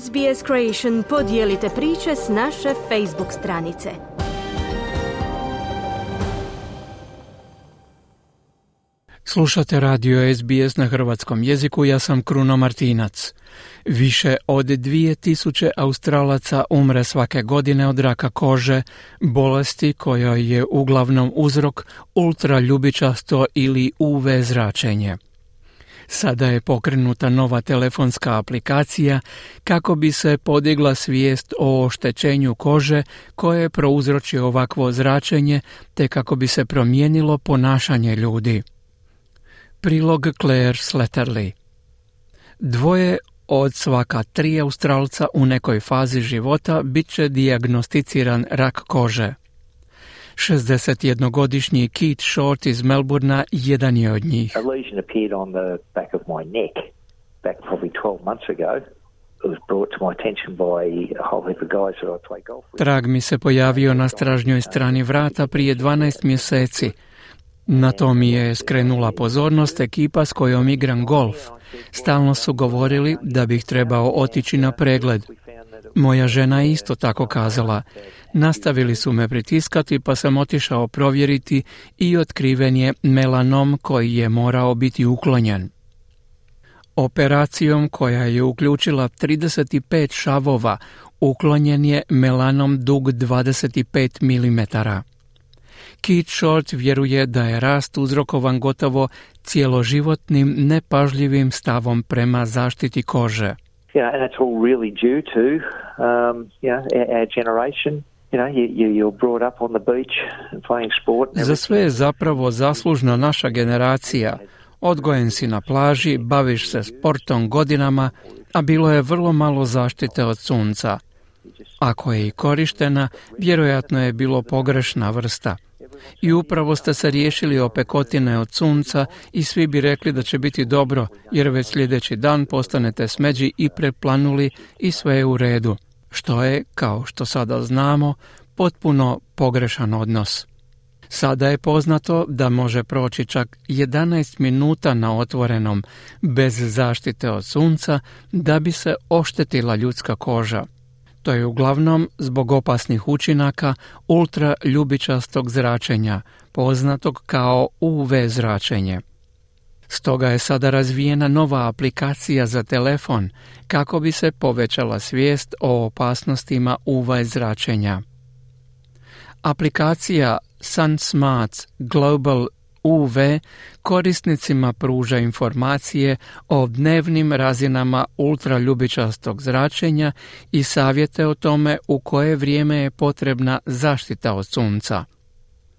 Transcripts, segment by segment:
SBS Creation podijelite priče s naše Facebook stranice. Slušate radio SBS na hrvatskom jeziku, ja sam Kruno Martinac. Više od 2000 Australaca umre svake godine od raka kože, bolesti koja je uglavnom uzrok ultraljubičasto ili UV zračenje. Sada je pokrenuta nova telefonska aplikacija kako bi se podigla svijest o oštećenju kože koje prouzroči ovakvo zračenje te kako bi se promijenilo ponašanje ljudi. Prilog Claire Sletterly Dvoje od svaka tri Australca u nekoj fazi života bit će diagnosticiran rak kože. 61-godišnji Keith Short iz Melbourna jedan je od njih. Trag mi se pojavio na stražnjoj strani vrata prije 12 mjeseci. Na to mi je skrenula pozornost ekipa s kojom igram golf. Stalno su govorili da bih trebao otići na pregled. Moja žena je isto tako kazala. Nastavili su me pritiskati pa sam otišao provjeriti i otkriven je melanom koji je morao biti uklonjen. Operacijom koja je uključila 35 šavova uklonjen je melanom dug 25 mm. Keith Short vjeruje da je rast uzrokovan gotovo cijeloživotnim nepažljivim stavom prema zaštiti kože. Yeah, and it's all really due to um, you know, our, our generation za sve je zapravo zaslužna naša generacija. Odgojen si na plaži, baviš se sportom godinama, a bilo je vrlo malo zaštite od sunca. Ako je i korištena, vjerojatno je bilo pogrešna vrsta. I upravo ste se riješili opekotine od sunca i svi bi rekli da će biti dobro, jer već sljedeći dan postanete smeđi i preplanuli i sve je u redu što je, kao što sada znamo, potpuno pogrešan odnos. Sada je poznato da može proći čak 11 minuta na otvorenom bez zaštite od sunca da bi se oštetila ljudska koža. To je uglavnom zbog opasnih učinaka ultraljubičastog zračenja, poznatog kao UV zračenje. Stoga je sada razvijena nova aplikacija za telefon kako bi se povećala svijest o opasnostima UV zračenja. Aplikacija SunSmart Global UV korisnicima pruža informacije o dnevnim razinama ultraljubičastog zračenja i savjete o tome u koje vrijeme je potrebna zaštita od sunca.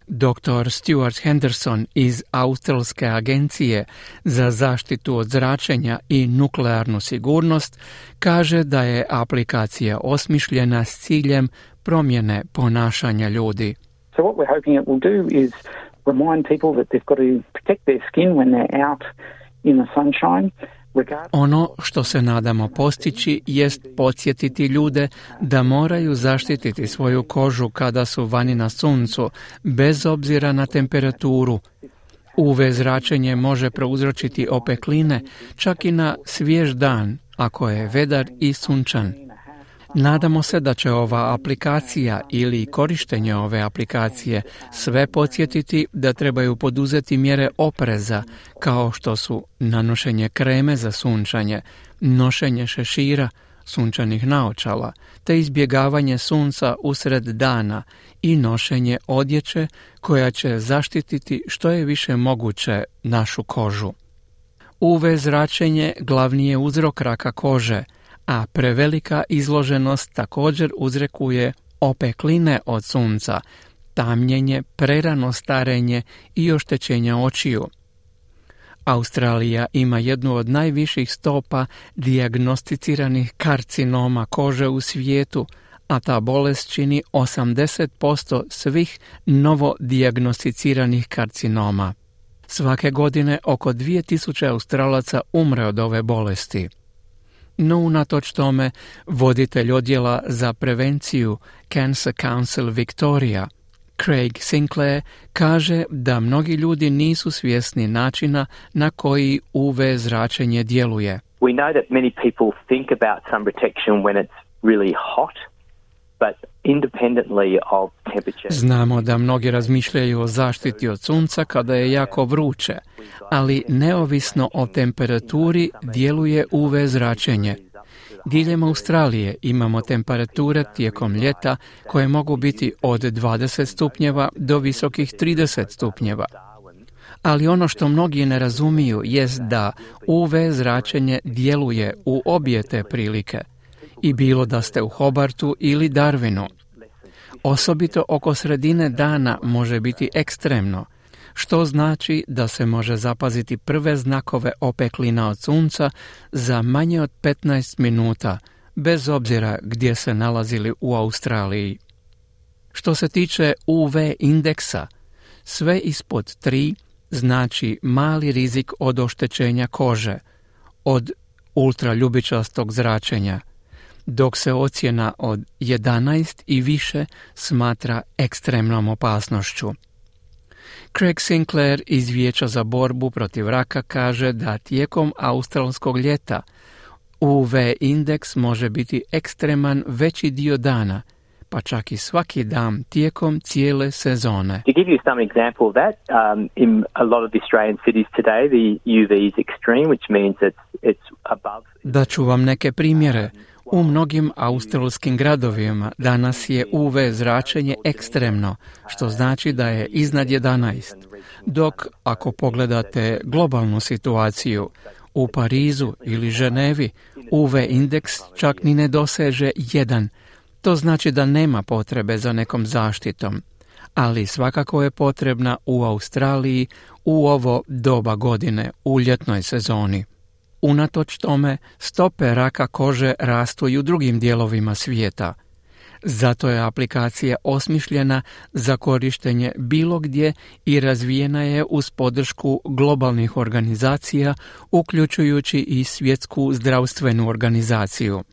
Dr. Stuart Henderson iz Australske agencije za zaštitu od zračenja i nuklearnu sigurnost kaže da je aplikacija osmišljena s ciljem promjene ponašanja ljudi. So what we're hoping it will do is remind people that they've got to protect their skin when they're out in the sunshine ono što se nadamo postići jest podsjetiti ljude da moraju zaštititi svoju kožu kada su vani na suncu, bez obzira na temperaturu. UV zračenje može prouzročiti opekline čak i na svjež dan, ako je vedar i sunčan. Nadamo se da će ova aplikacija ili korištenje ove aplikacije sve podsjetiti da trebaju poduzeti mjere opreza kao što su nanošenje kreme za sunčanje, nošenje šešira, sunčanih naočala, te izbjegavanje sunca usred dana i nošenje odjeće koja će zaštititi što je više moguće našu kožu. UV zračenje glavni je uzrok raka kože, a prevelika izloženost također uzrekuje opekline od sunca, tamnjenje, prerano starenje i oštećenja očiju. Australija ima jednu od najviših stopa dijagnosticiranih karcinoma kože u svijetu, a ta bolest čini 80% svih novo dijagnosticiranih karcinoma. Svake godine oko 2000 Australaca umre od ove bolesti no unatoč tome voditelj odjela za prevenciju Cancer Council Victoria Craig Sinclair kaže da mnogi ljudi nisu svjesni načina na koji UV zračenje djeluje. We know that many people think about sun protection when it's really hot, but. Znamo da mnogi razmišljaju o zaštiti od sunca kada je jako vruće, ali neovisno o temperaturi djeluje UV zračenje. Diljem Australije imamo temperature tijekom ljeta koje mogu biti od 20 stupnjeva do visokih 30 stupnjeva. Ali ono što mnogi ne razumiju jest da UV zračenje djeluje u obje te prilike i bilo da ste u Hobartu ili Darwinu. Osobito oko sredine dana može biti ekstremno, što znači da se može zapaziti prve znakove opeklina od sunca za manje od 15 minuta, bez obzira gdje se nalazili u Australiji. Što se tiče UV indeksa, sve ispod 3 znači mali rizik od oštećenja kože, od ultraljubičastog zračenja, dok se ocjena od 11 i više smatra ekstremnom opasnošću. Craig Sinclair iz Vijeća za borbu protiv raka kaže da tijekom australskog ljeta UV indeks može biti ekstreman veći dio dana, pa čak i svaki dan tijekom cijele sezone. To give you some example of that, um, in a lot of the Australian cities today, the UV is extreme, which means it's, it's above... Da ću vam neke primjere. U mnogim australskim gradovima danas je UV zračenje ekstremno, što znači da je iznad 11. Dok ako pogledate globalnu situaciju, u Parizu ili Ženevi UV indeks čak ni ne doseže 1. To znači da nema potrebe za nekom zaštitom, ali svakako je potrebna u Australiji u ovo doba godine, u ljetnoj sezoni. Unatoč tome, stope raka kože rastu i u drugim dijelovima svijeta. Zato je aplikacija osmišljena za korištenje bilo gdje i razvijena je uz podršku globalnih organizacija, uključujući i svjetsku zdravstvenu organizaciju.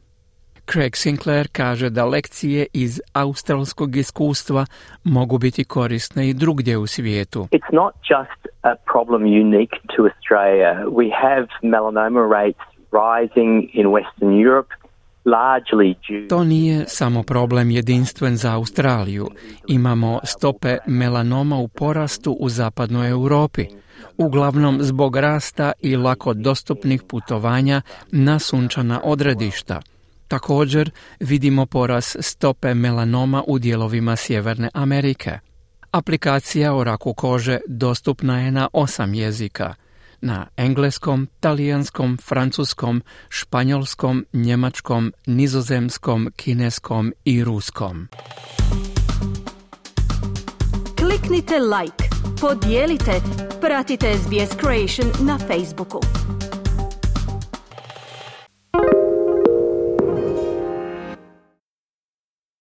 Craig Sinclair kaže da lekcije iz australskog iskustva mogu biti korisne i drugdje u svijetu. It's not just a problem unique to Australia. We have melanoma rates rising in Western Europe. To nije samo problem jedinstven za Australiju. Imamo stope melanoma u porastu u zapadnoj Europi, uglavnom zbog rasta i lako dostupnih putovanja na sunčana odredišta. Također vidimo poraz stope melanoma u dijelovima Sjeverne Amerike. Aplikacija o raku kože dostupna je na osam jezika. Na engleskom, talijanskom, francuskom, španjolskom, njemačkom, nizozemskom, kineskom i ruskom. Kliknite like, podijelite, pratite SBS Creation na Facebooku.